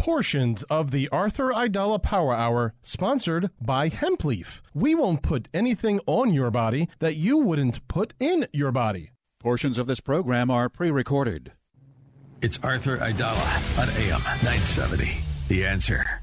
Portions of the Arthur Aidala Power Hour sponsored by Hempleaf. We won't put anything on your body that you wouldn't put in your body. Portions of this program are pre recorded. It's Arthur Aidala on AM 970. The answer.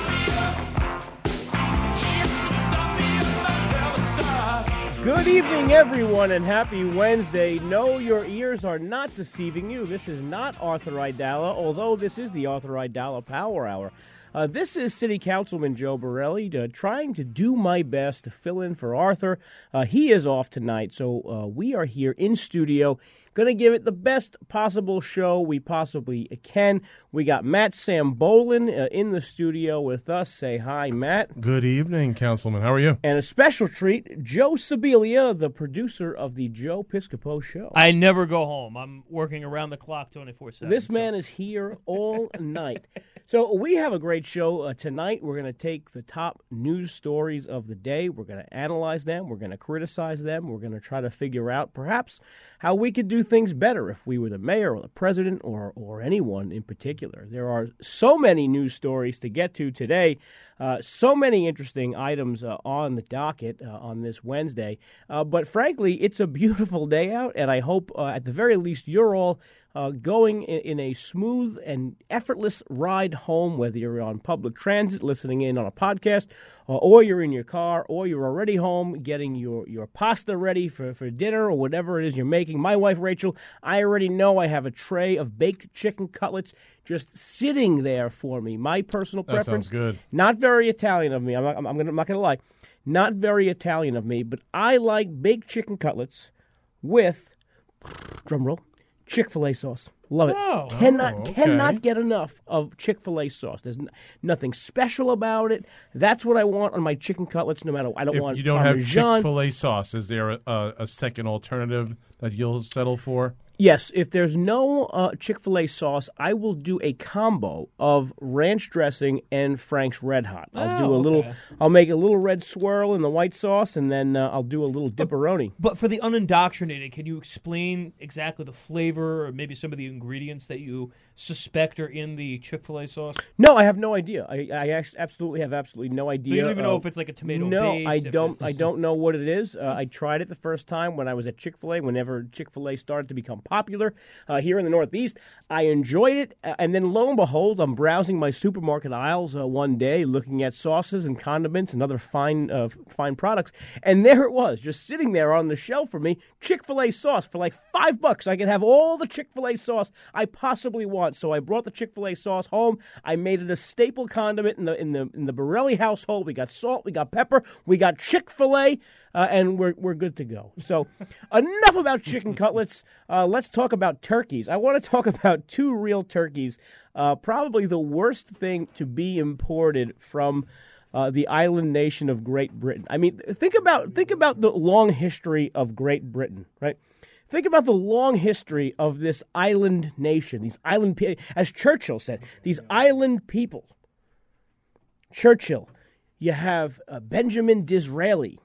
Good evening, everyone, and happy Wednesday. No, your ears are not deceiving you. This is not Arthur Aidala, although this is the Arthur Aidala Power Hour. Uh, this is City Councilman Joe Borelli uh, trying to do my best to fill in for Arthur. Uh, he is off tonight, so uh, we are here in studio Going to give it the best possible show we possibly can. We got Matt Sambolin uh, in the studio with us. Say hi, Matt. Good evening, Councilman. How are you? And a special treat, Joe Sibilia, the producer of the Joe Piscopo Show. I never go home. I'm working around the clock 24 7. This man is here all night. So we have a great show uh, tonight. We're going to take the top news stories of the day. We're going to analyze them. We're going to criticize them. We're going to try to figure out perhaps how we could do things better if we were the mayor or the president or, or anyone in particular. There are so many news stories to get to today, uh, so many interesting items uh, on the docket uh, on this Wednesday. Uh, but frankly, it's a beautiful day out, and I hope uh, at the very least you're all uh, going in, in, a smooth and effortless ride home, whether you're on public transit, listening in on a podcast, uh, or you're in your car, or you're already home getting your, your pasta ready for, for dinner or whatever it is you're making. My wife, Rachel, I already know I have a tray of baked chicken cutlets just sitting there for me. My personal that preference. Sounds good. Not very Italian of me. I'm not, I'm, gonna, I'm not going to lie. Not very Italian of me, but I like baked chicken cutlets with, drumroll, Chick Fil A sauce. Love it. Oh. cannot Oh, okay. cannot get enough of Chick Fil A sauce. There's n- nothing special about it. That's what I want on my chicken cutlets. No matter I don't want If want you don't have Chick fil A sauce, is there a, a, a second alternative that you'll settle for? Yes, if there's no uh, Chick Fil A sauce, I will do a combo of ranch dressing and Frank's Red Hot. I'll do Oh, a little. okay. I'll make a little red swirl in the white sauce, and then uh, I'll do a little dipperoni. But for the unindoctrinated, can you explain exactly the flavor or maybe some of the ingredients that you suspect are in the Chick fil A sauce? No, I have no idea. I, I absolutely have absolutely no idea. So you don't even know uh, if it's like a tomato No, base, I don't. I don't know what it is. Uh, I tried it the first time when I was at Chick Fil A. Whenever Chick Fil A started to become popular uh, here in the Northeast, I enjoyed it. Uh, and then lo and behold, I'm browsing my supermarket aisles uh, one day, looking at sauces and condiments and other fine uh, fine products, and there it was, just sitting there on the shelf for me. Chick Fil A sauce for like five bucks. I could have all the Chick Fil A sauce I possibly want. So I brought the Chick Fil A sauce home. I made it a staple condiment in the in the in the Borelli household. We got salt, we got pepper, we got Chick Fil A, uh, and we're we're good to go. So enough about chicken cutlets. Uh, let's talk about turkeys. I want to talk about two real turkeys. Uh, probably the worst thing to be imported from. Uh, the island nation of Great Britain. I mean, think about think about the long history of Great Britain, right? Think about the long history of this island nation, these island, as Churchill said, these island people. Churchill, you have uh, Benjamin Disraeli,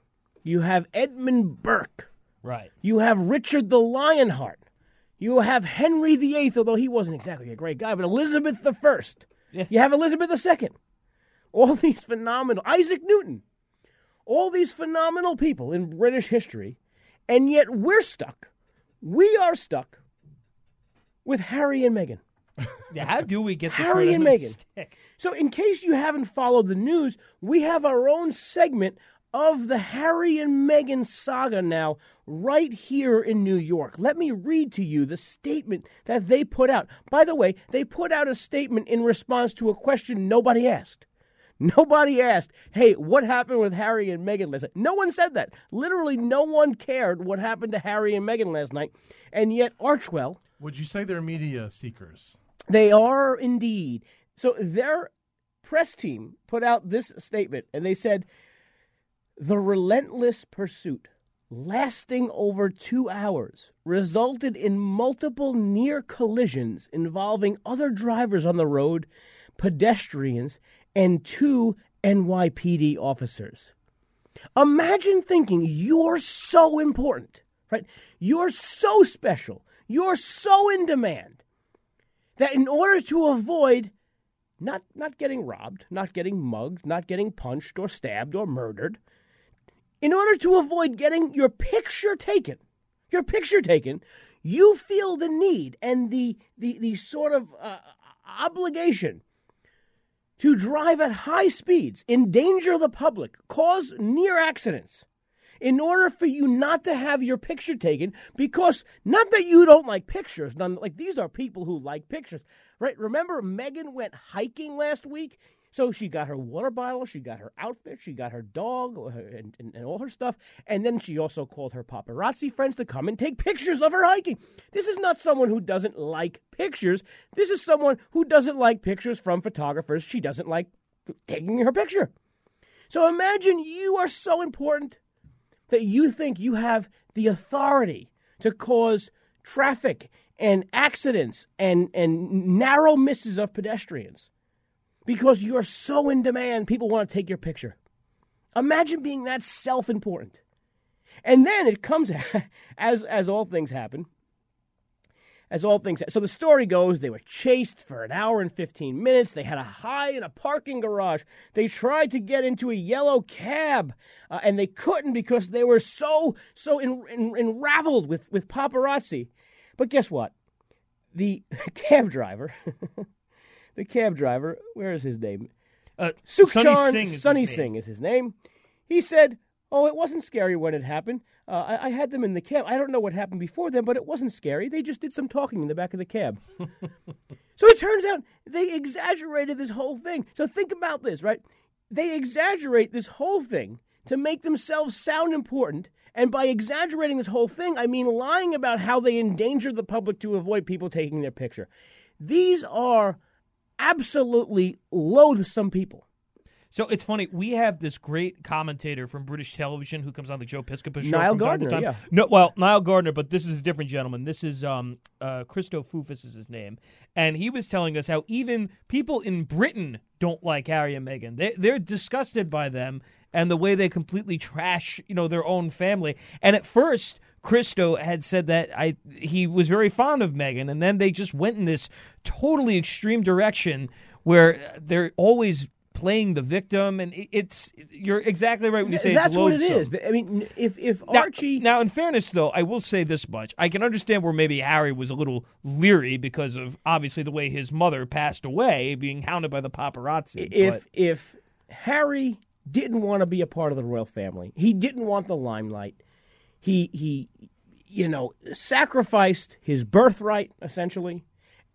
you have Edmund Burke, Right. you have Richard the Lionheart, you have Henry VIII, although he wasn't exactly a great guy, but Elizabeth the First. Yeah. You have Elizabeth II. All these phenomenal Isaac Newton, all these phenomenal people in British history, and yet we're stuck. We are stuck with Harry and Meghan. Yeah, how do we get Harry and end of the Meghan. stick? So, in case you haven't followed the news, we have our own segment of the Harry and Meghan saga now, right here in New York. Let me read to you the statement that they put out. By the way, they put out a statement in response to a question nobody asked. Nobody asked, hey, what happened with Harry and Meghan last night? No one said that. Literally, no one cared what happened to Harry and Meghan last night. And yet, Archewell, Would you say they're media seekers? they are indeed. So their press team put out this statement and they said the relentless pursuit lasting over 2 hours resulted in multiple near collisions involving other drivers on the road, pedestrians, and two NYPD officers. Imagine thinking you're so important, right? You're so special. You're so in demand that in order to avoid not not getting robbed, not getting mugged, not getting punched or stabbed or murdered, in order to avoid getting your picture taken, your picture taken, you feel the need and the the the sort of uh, obligation to drive at high speeds, endanger the public, cause near accidents in order for you not to have your picture taken because not that you don't like pictures none like these are people who like pictures right? Remember Meghan went hiking last week so she got her water bottle she got her outfit she got her dog and, and, and all her stuff and then she also called her paparazzi friends to come and take pictures of her hiking. This is not someone who doesn't like pictures. This is someone who doesn't like pictures from photographers. She doesn't like taking her picture. So imagine you are so important that you think you have the authority to cause traffic and accidents and, and narrow misses of pedestrians because you're so in demand, people want to take your picture. Imagine being that self important. And then it comes, as, as all things happen, as all things. So the story goes, they were chased for an hour and 15 minutes. They had a hide in a parking garage. They tried to get into a yellow cab, uh, and they couldn't because they were so so en- enraveled with with paparazzi. But guess what? The cab driver, the cab driver, where is his name? Uh, Sukhchan Sunny Singh is Sunny his name. Singh is his name. He said, "Oh, it wasn't scary when it happened. Uh, I, I had them in the cab. I don't know what happened before then, but it wasn't scary. They just did some talking in the back of the cab." so it turns out they exaggerated this whole thing. So think about this, right? They exaggerate this whole thing to make themselves sound important. And by exaggerating this whole thing, I mean lying about how they endanger the public to avoid people taking their picture. These are absolutely loathsome people. So it's funny. We have this great commentator from British television who comes on the Joe Piscopo show. Niall from time to time. yeah. No, well, Niall Gardner, but this is a different gentleman. This is um, uh, Christo Fufus is his name, and he was telling us how even people in Britain don't like Harry and Meghan. They they're disgusted by them and the way they completely trash, you know, their own family. And at first. Christo had said that I he was very fond of Meghan, and then they just went in this totally extreme direction where they're always playing the victim, and it's you're exactly right when you say That's what it is. I mean, if if Now, Archie now, in fairness, though, I will say this much: I can understand where maybe Harry was a little leery because of obviously the way his mother passed away, being hounded by the paparazzi. if but- if Harry didn't want to be a part of the royal family, he didn't want the limelight. He he, you know, sacrificed his birthright essentially,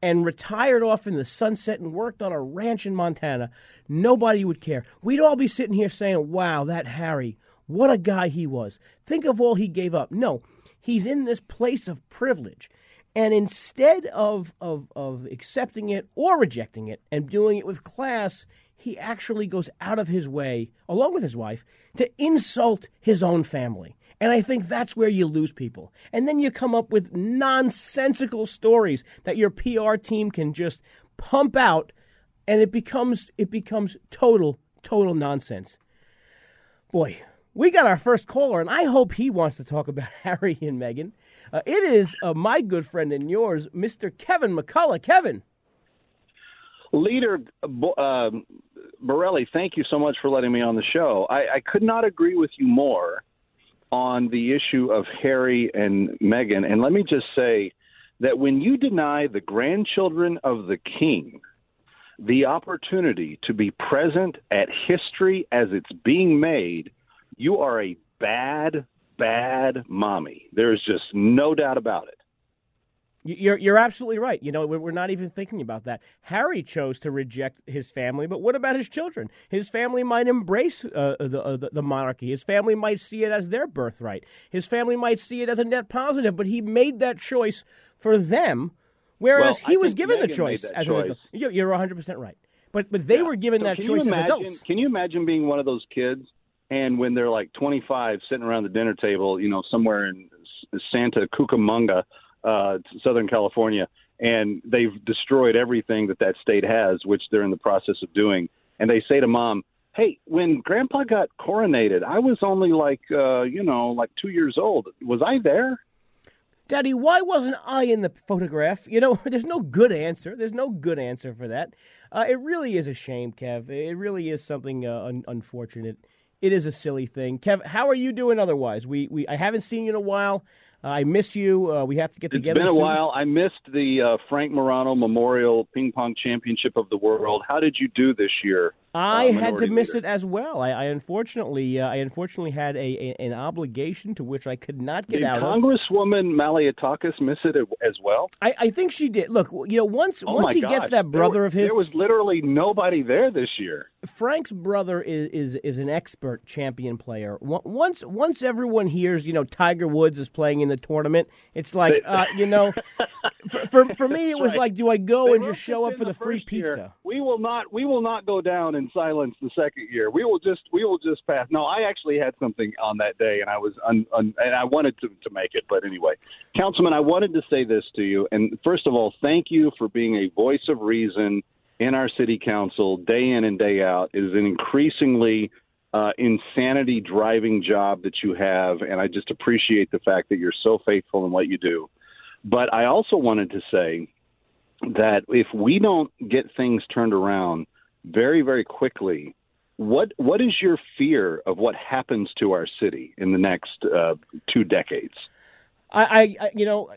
and retired off in the sunset and worked on a ranch in Montana. Nobody would care. We'd all be sitting here saying, "Wow, that Harry, what a guy he was." Think of all he gave up. No, he's in this place of privilege. And instead of, of, of accepting it or rejecting it and doing it with class, he actually goes out of his way, along with his wife, to insult his own family. And I think that's where you lose people. And then you come up with nonsensical stories that your PR team can just pump out, and it becomes it becomes total total nonsense. Boy, we got our first caller, and I hope he wants to talk about Harry and Meghan. Uh, it is uh, my good friend and yours, Mr. Kevin McCullough. Kevin. Leader um, Borelli, thank you so much for letting me on the show. I, I could not agree with you more on the issue of Harry and Meghan. And let me just say that when you deny the grandchildren of the king the opportunity to be present at history as it's being made, you are a bad, bad mommy. There's just no doubt about it. You're you're absolutely right. You know, we're not even thinking about that. Harry chose to reject his family, but what about his children? His family might embrace uh, the, uh, the monarchy. His family might see it as their birthright. His family might see it as a net positive. But he made that choice for them, whereas well, he was given Meghan the choice. As choice. An, you're 100 percent right. But but they yeah. were given so that choice imagine, as adults. Can you imagine being one of those kids and when they're like 25, sitting around the dinner table, you know, somewhere in Santa Cucamonga? Uh, Southern California, and they've destroyed everything that that state has, which they're in the process of doing. And they say to mom, "Hey, when Grandpa got coronated, I was only like, uh, you know, like two years old. Was I there?" Daddy, why wasn't I in the photograph? You know, there's no good answer. There's no good answer for that. Uh, it really is a shame, Kev. It really is something uh, un- unfortunate. It is a silly thing. Kev, how are you doing otherwise? We, we I haven't seen you in a while. Uh, I miss you. Uh, we have to get together. It's been a soon. while. I missed the uh, Frank Morano Memorial Ping Pong Championship of the World. How did you do this year? I uh, had to miss leader? it as well. I, I unfortunately, uh, I unfortunately had a, a, an obligation to which I could not get did out Congresswoman Malliotakis miss it as well? I, I think she did. Look, you know, once Oh once he gosh. gets that brother were- of his, there was literally nobody there this year. Frank's brother is, is is an expert champion player. Once once everyone hears, you know, Tiger Woods is playing in the tournament, it's like, uh, you know, for, for for me, it was right. like, do I go They and just show up for in the free first year. pizza? We will not. We will not go down in silence the second year. We will just. We will just pass. No, I actually had something on that day, and I was un, un, and I wanted to to make it. But anyway, Councilman, I wanted to say this to you. And first of all, thank you for being a voice of reason in our city council day in and day out. Is an increasingly uh, insanity driving job that you have, and I just appreciate the fact that you're so faithful in what you do. But I also wanted to say that if we don't get things turned around very, very quickly, what what is your fear of what happens to our city in the next uh, two decades? I, I, you know,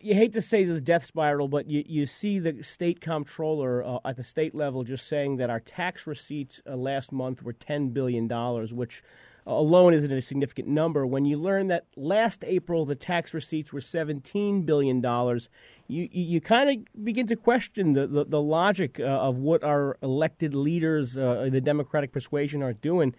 you hate to say the death spiral, but you, you see the state comptroller uh, at the state level just saying that our tax receipts uh, last month were $10 billion, which alone isn't a significant number. When you learn that last April the tax receipts were $17 billion, you, you kind of begin to question the, the, the logic uh, of what our elected leaders, uh, the Democratic persuasion, are doing.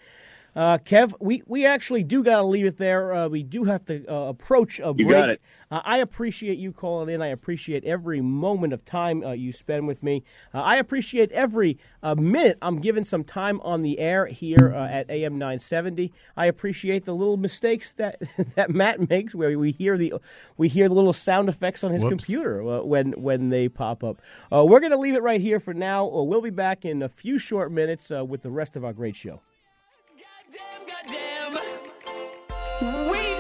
Uh, Kev, we, we actually do got to leave it there. Uh, we do have to uh, approach a break. You got it. Uh, I appreciate you calling in. I appreciate every moment of time uh, you spend with me. Uh, I appreciate every uh, minute I'm given some time on the air here uh, at AM 970. I appreciate the little mistakes that that Matt makes, where we hear the we hear the little sound effects on his Whoops. computer uh, when when they pop up. Uh, we're going to leave it right here for now. Uh, we'll be back in a few short minutes uh, with the rest of our great show. Goddamn, goddamn. We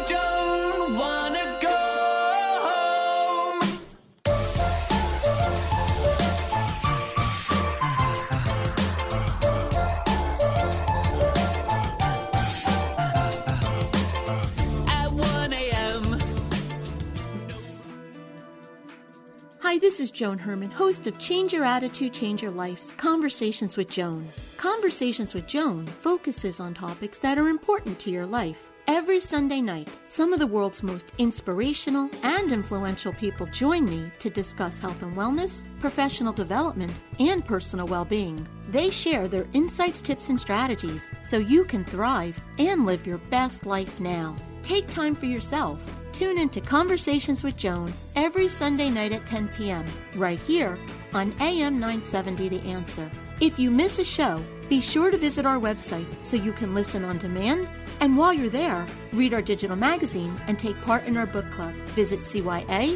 Hi, this is Joan Herman, host of Change Your Attitude, Change Your Life's Conversations with Joan. Conversations with Joan focuses on topics that are important to your life. Every Sunday night, some of the world's most inspirational and influential people join me to discuss health and wellness, professional development, and personal well being. They share their insights, tips, and strategies so you can thrive and live your best life now. Take time for yourself. Tune into Conversations with Joan every Sunday night at 10 p.m. right here on AM 970 The Answer. If you miss a show, be sure to visit our website so you can listen on demand. And while you're there, read our digital magazine and take part in our book club. Visit CYACYL.com.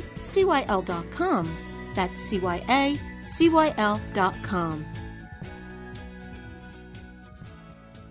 That's CYACYL.com.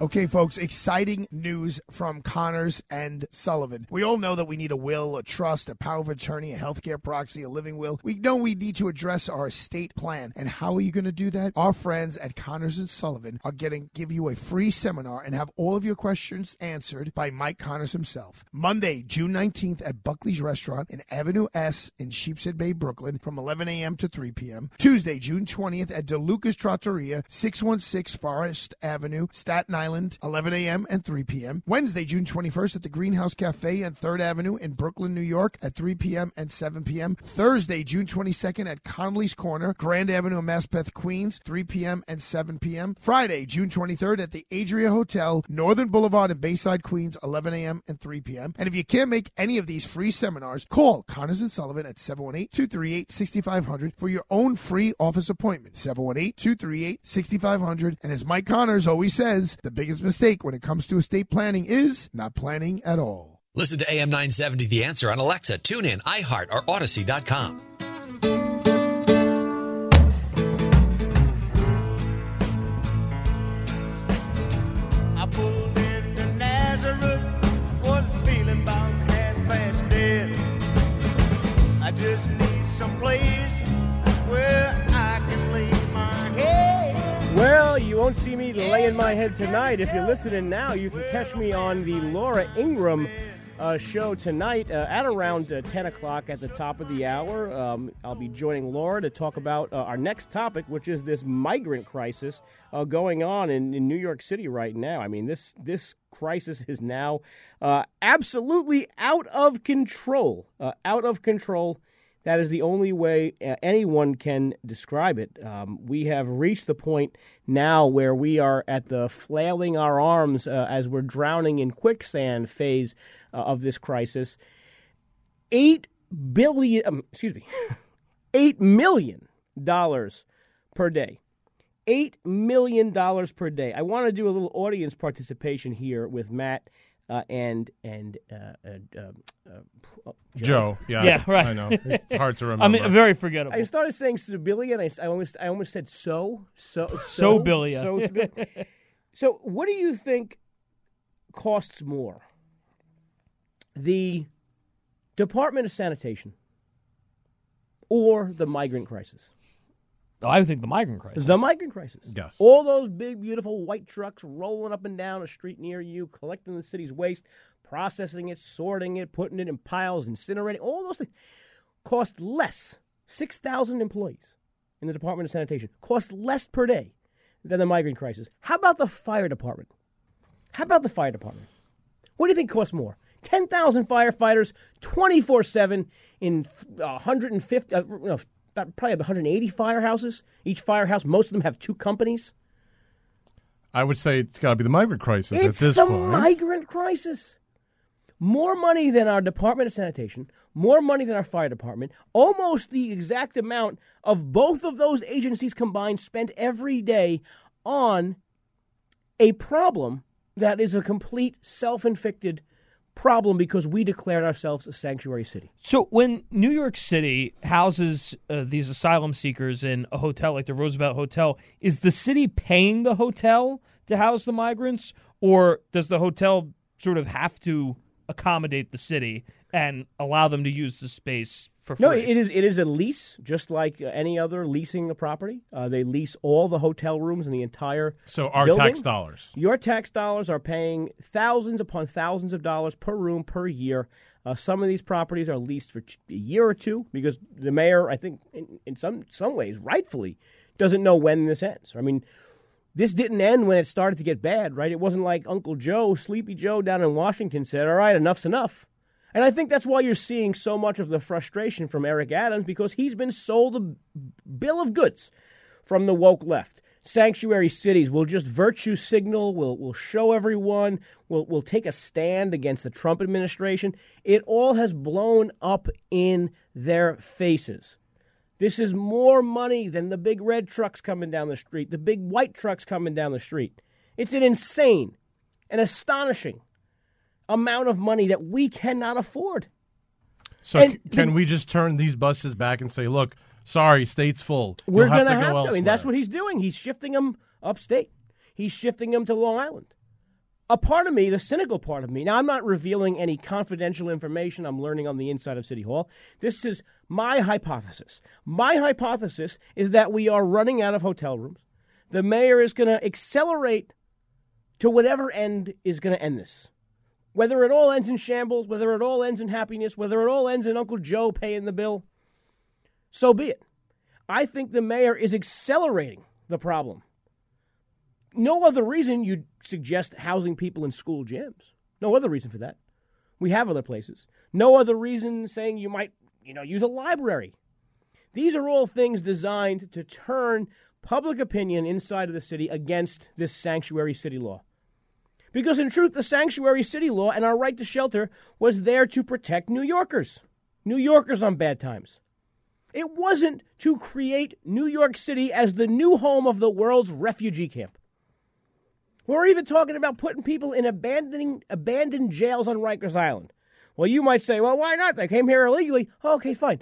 Okay, folks, exciting news from Connors and Sullivan. We all know that we need a will, a trust, a power of attorney, a healthcare proxy, a living will. We know we need to address our estate plan. And how are you going to do that? Our friends at Connors and Sullivan are getting give you a free seminar and have all of your questions answered by Mike Connors himself. Monday, June 19th at Buckley's Restaurant in Avenue S in Sheepshead Bay, Brooklyn from 11 a.m. to 3 p.m. Tuesday, June 20th at DeLuca's Trattoria, 616 Forest Avenue, Staten Island. 11 a.m. and 3 p.m. Wednesday, June 21st at the Greenhouse Cafe on 3rd Avenue in Brooklyn, New York at 3 p.m. and 7 p.m. Thursday, June 22nd at Connolly's Corner, Grand Avenue Maspeth, Queens, 3 p.m. and 7 p.m. Friday, June 23rd at the Adria Hotel, Northern Boulevard in Bayside, Queens, 11 a.m. and 3 p.m. And if you can't make any of these free seminars, call Connors and Sullivan at 718-238-6500 for your own free office appointment. 718-238-6500. And as Mike Connors always says, the biggest mistake when it comes to estate planning is not planning at all. Listen to AM 970 The Answer on Alexa, TuneIn, iHeart, or Odyssey.com. Won't see me laying my head tonight. If you're listening now, you can catch me on the Laura Ingraham uh, show tonight uh, at around uh, 10 o'clock at the top of the hour. Um, I'll be joining Laura to talk about uh, our next topic, which is this migrant crisis uh, going on in, in New York City right now. I mean, this this crisis is now uh, absolutely out of control. Out of control. That is the only way uh, anyone can describe it. Um, we have reached the point now where we are at the flailing our arms uh, as we're drowning in quicksand phase uh, of this crisis. Eight billion, um, excuse me, eight million dollars per day. Eight million dollars per day. I want to do a little audience participation here with Matt uh, and and uh, uh, uh, uh, Joe, yeah, Yeah, right. I know. It's hard to remember. I mean, very forgettable. I started saying Sibilia, and I, s- I almost I almost said so so So Bilia. So, Sibilia. so what do you think costs more? The Department of Sanitation or the migrant crisis? I think the migrant crisis. The migrant crisis. Yes. All those big, beautiful white trucks rolling up and down a street near you, collecting the city's waste, processing it, sorting it, putting it in piles, incinerating, all those things cost less. 6,000 employees in the Department of Sanitation cost less per day than the migrant crisis. How about the fire department? How about the fire department? What do you think costs more? 10,000 firefighters 24 7 in th- 150, uh, you know, about probably 180 firehouses. Each firehouse, most of them have two companies. I would say it's got to be the migrant crisis at It's this the point. migrant crisis. More money than our Department of Sanitation, more money than our fire department, almost the exact amount of both of those agencies combined spent every day on a problem that is a complete self inflicted problem because we declared ourselves a sanctuary city. So when New York City houses uh, these asylum seekers in a hotel like the Roosevelt Hotel, is the city paying the hotel to house the migrants, or does the hotel sort of have to accommodate the city and allow them to use the space? No, it is it is a lease, just like uh, any other leasing a property. Uh, they lease all the hotel rooms in the entire. So our building. tax dollars. Your tax dollars are paying thousands upon thousands of dollars per room per year. Uh, some of these properties are leased for a year or two because the mayor, I think, in, in some some ways, rightfully, doesn't know when this ends. I mean, this didn't end when it started to get bad, right? It wasn't like Uncle Joe, Sleepy Joe down in Washington said, "All right, enough's enough." And I think that's why you're seeing so much of the frustration from Eric Adams because he's been sold a bill of goods from the woke left. Sanctuary cities will just virtue signal, will will show everyone, will will take a stand against the Trump administration. It all has blown up in their faces. This is more money than the big red trucks coming down the street, the big white trucks coming down the street. It's an insane, an astonishing amount of money that we cannot afford. So And can the- we just turn these buses back and say, look, sorry, state's full. We're have going to to go have to. I mean, that's what he's doing. He's shifting them upstate. He's shifting them to Long Island. a part of me, the cynical part of me, now I'm not revealing any confidential information I'm learning on the inside of City Hall. This is my hypothesis. My hypothesis is that we are running out of hotel rooms. The mayor is going to accelerate to whatever end is going to end this. Whether it all ends in shambles, whether it all ends in happiness, whether it all ends in Uncle Joe paying the bill, so be it. I think the mayor is accelerating the problem. No other reason you'd suggest housing people in school gyms. No other reason for that. We have other places. No other reason saying you might, you know, use a library. These are all things designed to turn public opinion inside of the city against this sanctuary city law. Because in truth, the sanctuary city law and our right to shelter was there to protect New Yorkers, New Yorkers on bad times. It wasn't to create New York City as the new home of the world's refugee camp. We're even talking about putting people in abandoning abandoned jails on Rikers Island. Well, you might say, well, why not? They came here illegally. okay, fine.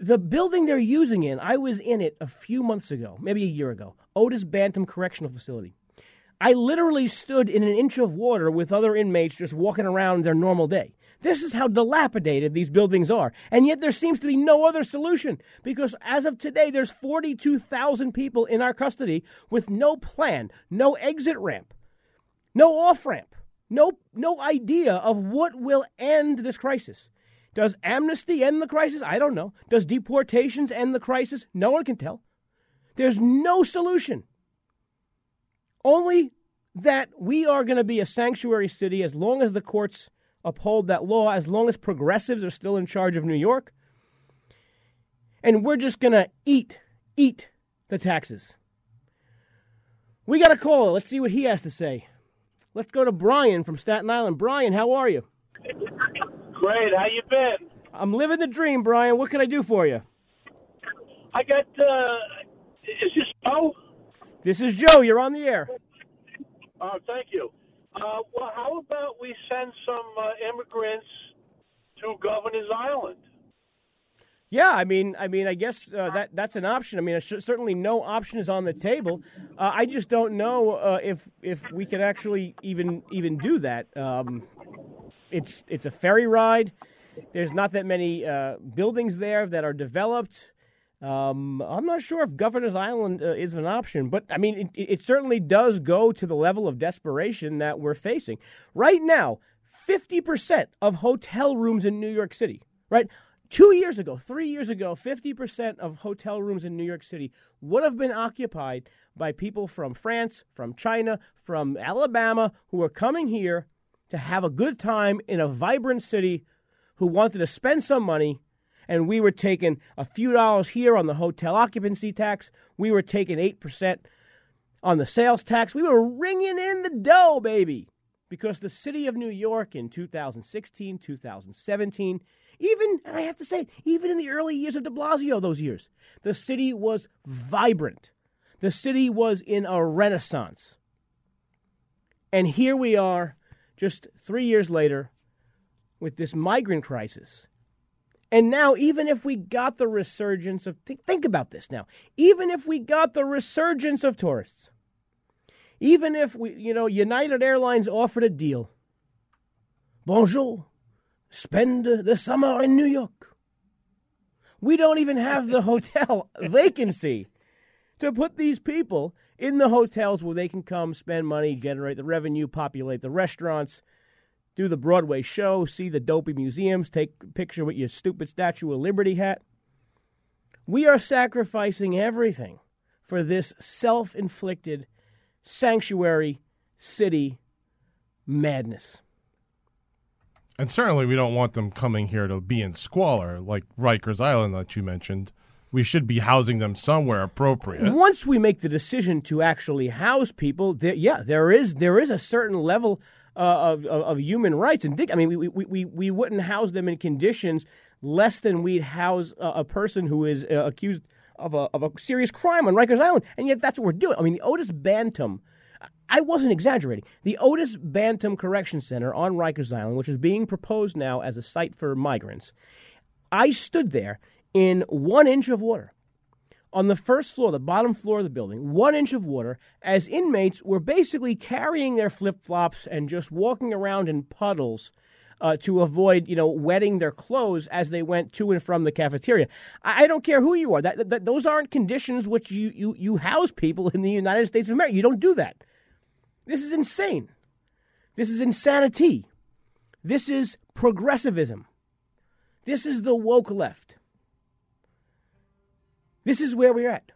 The building they're using in, I was in it a few months ago, maybe a year ago, Otis Bantam Correctional Facility. I literally stood in an inch of water with other inmates just walking around their normal day. This is how dilapidated these buildings are. And yet there seems to be no other solution because as of today, there's 42,000 people in our custody with no plan, no exit ramp, no off ramp, no, no idea of what will end this crisis. Does amnesty end the crisis? I don't know. Does deportations end the crisis? No one can tell. There's no solution. Only that we are going to be a sanctuary city as long as the courts uphold that law, as long as progressives are still in charge of New York. And we're just going to eat, eat the taxes. We got a caller. Let's see what he has to say. Let's go to Brian from Staten Island. Brian, how are you? Great. How you been? I'm living the dream, Brian. What can I do for you? I got. Uh, is this Joe? This is Joe. You're on the air. Oh, thank you. Uh, well, how about we send some uh, immigrants to Governor's Island? Yeah, I mean, I mean, I guess uh, that that's an option. I mean, certainly no option is on the table. Uh, I just don't know uh, if if we could actually even even do that. Um, it's it's a ferry ride. There's not that many uh, buildings there that are developed. Um, I'm not sure if Governor's Island uh, is an option, but I mean, it, it certainly does go to the level of desperation that we're facing. Right now, 50% of hotel rooms in New York City, right? Two years ago, three years ago, 50% of hotel rooms in New York City would have been occupied by people from France, from China, from Alabama who are coming here to have a good time in a vibrant city who wanted to spend some money and we were taking a few dollars here on the hotel occupancy tax. We were taking 8% on the sales tax. We were ringing in the dough, baby. Because the city of New York in 2016, 2017, even, and I have to say, even in the early years of de Blasio, those years, the city was vibrant. The city was in a renaissance. And here we are, just three years later, with this migrant crisis. And now, even if we got the resurgence of, th- think about this now, even if we got the resurgence of tourists, even if we, you know, United Airlines offered a deal, bonjour, spend the summer in New York. We don't even have the hotel vacancy to put these people in the hotels where they can come, spend money, generate the revenue, populate the restaurants, do the Broadway show, see the dopey museums, take a picture with your stupid Statue of Liberty hat. We are sacrificing everything for this self inflicted sanctuary city madness. And certainly we don't want them coming here to be in squalor like Rikers Island that you mentioned. We should be housing them somewhere appropriate. Once we make the decision to actually house people, there, yeah, there is there is a certain level of, of, of human rights. And I mean, we, we, we, we wouldn't house them in conditions less than we'd house a, a person who is uh, accused of a, of a serious crime on Rikers Island. And yet that's what we're doing. I mean, the Otis Bantam. I wasn't exaggerating. The Otis Bantam Correction Center on Rikers Island, which is being proposed now as a site for migrants, I stood there in one inch of water on the first floor, the bottom floor of the building, one inch of water, as inmates were basically carrying their flip flops and just walking around in puddles. Uh, to avoid, you know, wetting their clothes as they went to and from the cafeteria. I, I don't care who you are. That, that, those aren't conditions which you, you, you house people in the United States of America. You don't do that. This is insane. This is insanity. This is progressivism. This is the woke left. This is where we're at.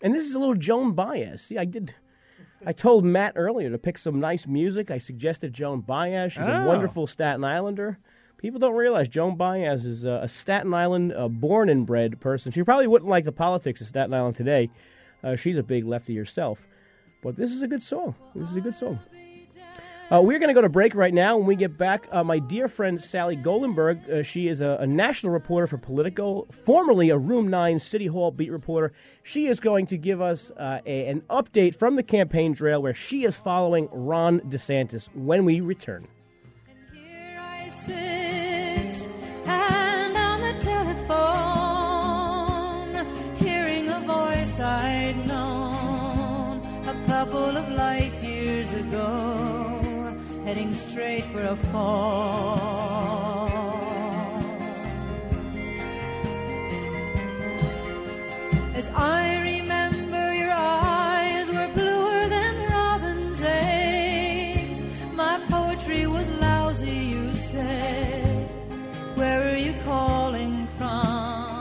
And this is a little Joan Baez. See, I did. I told Matt earlier to pick some nice music. I suggested Joan Baez. She's Oh. a wonderful Staten Islander. People don't realize Joan Baez is a, a Staten Island uh, born and bred person. She probably wouldn't like the politics of Staten Island today. Uh, she's a big lefty herself. But this is a good song. This is a good song. Uh, we're going to go to break right now. When we get back, uh, my dear friend Sally Goldenberg, uh, she is a, a national reporter for Politico, formerly a Room 9 City Hall beat reporter. She is going to give us uh, a, an update from the campaign trail where she is following Ron DeSantis when we return. sit and on the telephone, hearing a voice I'd known a couple of light years ago, heading straight for a fall. As I remember, your eyes were bluer than robin's eggs. My poetry was lousy, you said. Where are you calling from?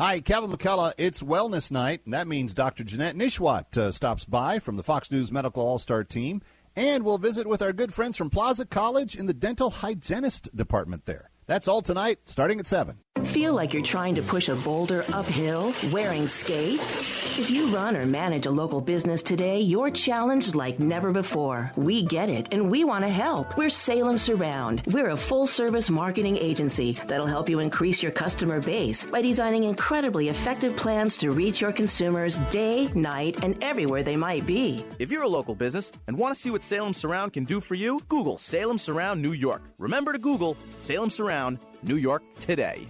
Hi, Kevin McCullough. It's Wellness Night, and that means Dr. Janette Nesheiwat uh, stops by from the Fox News Medical All Star team, and we'll visit with our good friends from Plaza College in the dental hygienist department there. That's all tonight, starting at 7. Feel like you're trying to push a boulder uphill wearing skates? If you run or manage a local business today, you're challenged like never before. We get it and we want to help. We're Salem Surround. We're a full service marketing agency that'll help you increase your customer base by designing incredibly effective plans to reach your consumers day, night, and everywhere they might be. If you're a local business and want to see what Salem Surround can do for you, Google Salem Surround New York. Remember to Google Salem Surround New York today.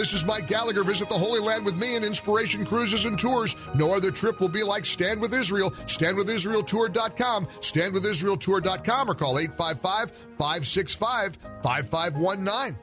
This is Mike Gallagher. Visit the Holy Land with me and Inspiration Cruises and Tours. No other trip will be like Stand with Israel. StandWithIsraelTour.com. StandWithIsraelTour.com or call 855 565 5519.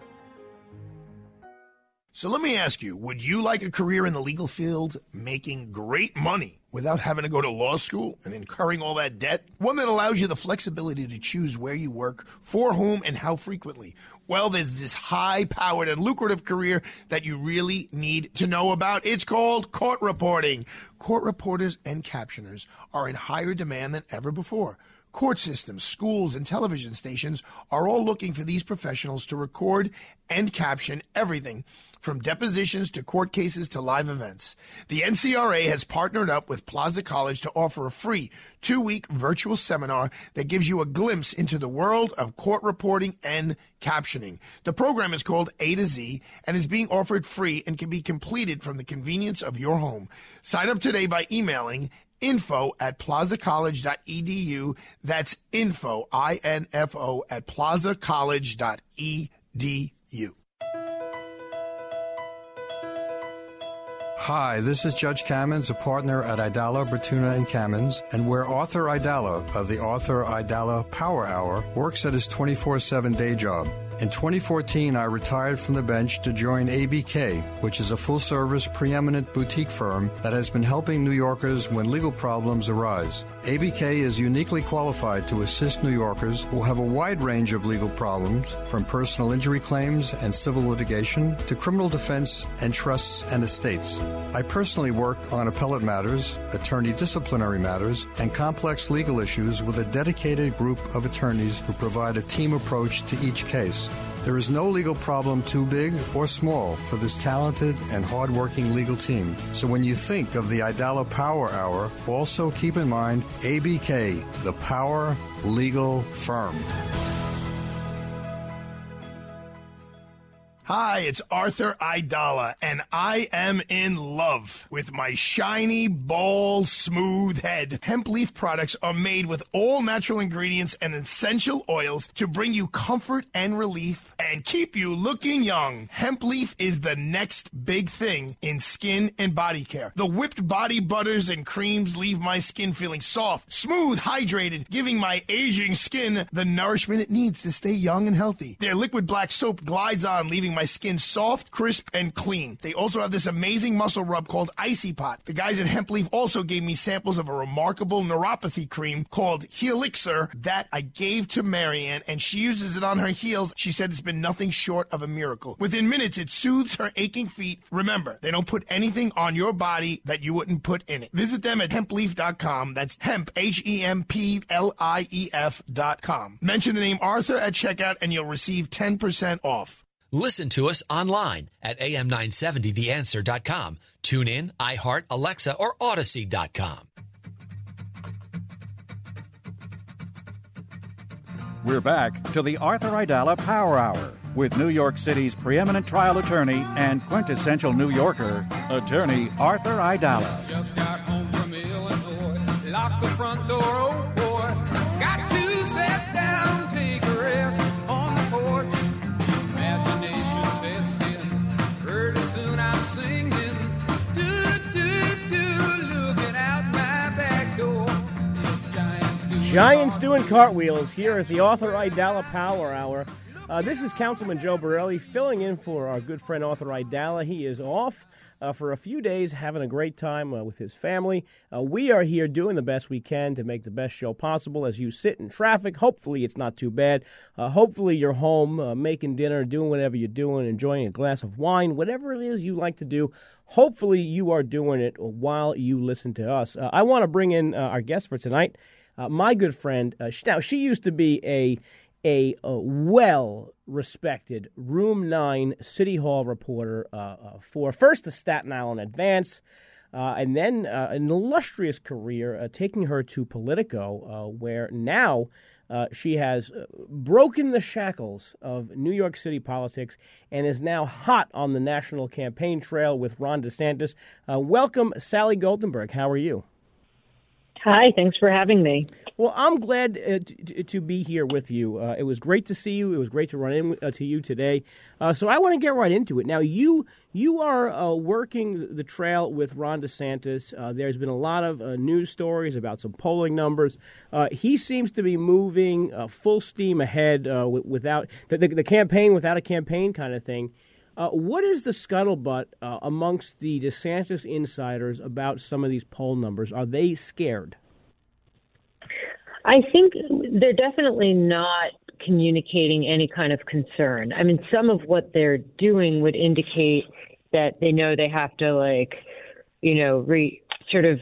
So let me ask you, would you like a career in the legal field making great money without having to go to law school and incurring all that debt? One that allows you the flexibility to choose where you work, for whom, and how frequently. Well, there's this high powered and lucrative career that you really need to know about. It's called court reporting. Court reporters and captioners are in higher demand than ever before. Court systems, schools, and television stations are all looking for these professionals to record and caption everything from depositions to court cases to live events. The NCRA has partnered up with Plaza College to offer a free two week virtual seminar that gives you a glimpse into the world of court reporting and captioning. The program is called A to Z and is being offered free and can be completed from the convenience of your home. Sign up today by emailing info at plazacollege.edu. That's info, I N F O, at plazacollege.edu. Hi, this is Judge Kamins, a partner at Aidala, Bertuna, and Kamins, and where Arthur Aidala of the Arthur Aidala Power Hour works at his 24 7 day job. In 2014, I retired from the bench to join ABK, which is a full service, preeminent boutique firm that has been helping New Yorkers when legal problems arise. ABK is uniquely qualified to assist New Yorkers who have a wide range of legal problems, from personal injury claims and civil litigation to criminal defense and trusts and estates. I personally work on appellate matters, attorney disciplinary matters, and complex legal issues with a dedicated group of attorneys who provide a team approach to each case. There is no legal problem too big or small for this talented and hardworking legal team. So when you think of the Aidala Power Hour, also keep in mind ABK, the Power Legal Firm. Hi, it's Arthur Aidala, and I am in love with my shiny, bald, smooth head. Hemp leaf products are made with all natural ingredients and essential oils to bring you comfort and relief and keep you looking young. Hemp leaf is the next big thing in skin and body care. The whipped body butters and creams leave my skin feeling soft, smooth, hydrated, giving my aging skin the nourishment it needs to stay young and healthy. Their liquid black soap glides on, leaving my skin soft, crisp, and clean. They also have this amazing muscle rub called Icy Pot. The guys at Hemp Leaf also gave me samples of a remarkable neuropathy cream called Helixer that I gave to Marianne, and she uses it on her heels. She said it's been nothing short of a miracle. Within minutes, it soothes her aching feet. Remember, they don't put anything on your body that you wouldn't put in it. Visit them at hempleaf.com. That's hemp, H E M P L I E F.com. Mention the name Arthur at checkout, and you'll receive 10% off. Listen to us online at am970theanswer.com. Tune in, iHeart, Alexa, or Odyssey.com. We're back to the Arthur Aidala Power Hour with New York City's preeminent trial attorney and quintessential New Yorker, attorney Arthur Aidala. Giants doing cartwheels here at the Arthur Aidala Power Hour. Uh, this is Councilman Joe Borelli filling in for our good friend Arthur Aidala. He is off uh, for a few days, having a great time uh, with his family. Uh, we are here doing the best we can to make the best show possible as you sit in traffic. Hopefully, it's not too bad. Uh, hopefully, you're home uh, making dinner, doing whatever you're doing, enjoying a glass of wine, whatever it is you like to do. Hopefully, you are doing it while you listen to us. I want to bring in our guest for tonight, uh, my good friend. Uh, now, she used to be a a, a well respected Room 9 City Hall reporter uh, uh, for first the Staten Island Advance. Uh, and then uh, an illustrious career uh, taking her to Politico, uh, where now uh, she has broken the shackles of New York City politics and is now hot on the national campaign trail with Ron DeSantis. Welcome, Sally Goldenberg. How are you? Hi, thanks for having me. Well, I'm glad uh, to, to be here with you. Uh, it was great to see you. It was great to run in uh, to you today. Uh, so I want to get right into it. Now, you you are uh, working the trail with Ron DeSantis. Uh, there's been a lot of news stories about some polling numbers. he seems to be moving full steam ahead without the, the, the, campaign without a campaign kind of thing. What is the scuttlebutt amongst the DeSantis insiders about some of these poll numbers? Are they scared? I think they're definitely not communicating any kind of concern. I mean, some of what they're doing would indicate that they know they have to, like, you know, re sort of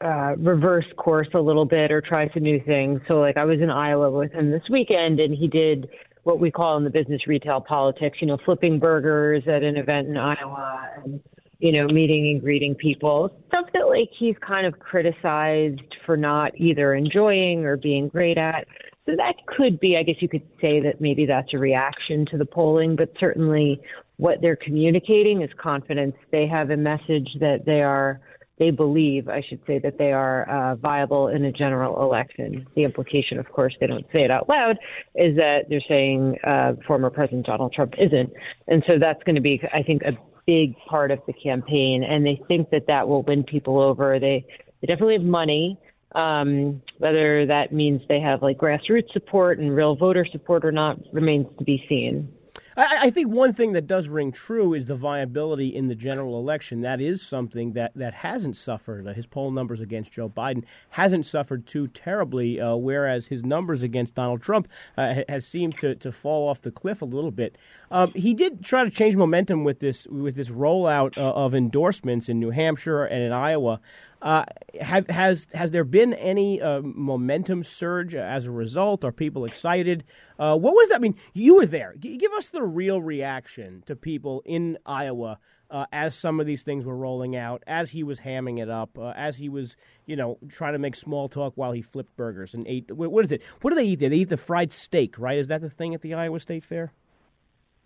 uh, reverse course a little bit or try some new things. So, like, I was in Iowa with him this weekend, and he did what we call in the business retail politics, you know, flipping burgers at an event in Iowa and you know, meeting and greeting people. Stuff that like he's kind of criticized for not either enjoying or being great at. So that could be, I guess you could say that maybe that's a reaction to the polling, but certainly what they're communicating is confidence. They have a message that they are, they believe, I should say, that they are uh, viable in a general election. The implication, of course, they don't say it out loud, is that they're saying uh, former President Donald Trump isn't. And so that's going to be, I think, a big part of the campaign, and they think that that will win people over. They they definitely have money. Um, whether that means they have like grassroots support and real voter support or not remains to be seen. I, I, think one thing that does ring true is the viability in the general election. That is something that, that hasn't suffered. His poll numbers against Joe Biden hasn't suffered too terribly, uh, whereas his numbers against Donald Trump uh, has seemed to, to fall off the cliff a little bit. Um, he did try to change momentum with this with this rollout uh, of endorsements in New Hampshire and in Iowa. Uh, have, has has there been any uh, momentum surge as a result? Are people excited? Uh, what was that? I mean, you were there. G- give us the real reaction to people in Iowa uh, as some of these things were rolling out, as he was hamming it up, uh, as he was, you know, trying to make small talk while he flipped burgers and ate. What is it? What do they eat there? They eat the fried steak, right? Is that the thing at the Iowa State Fair?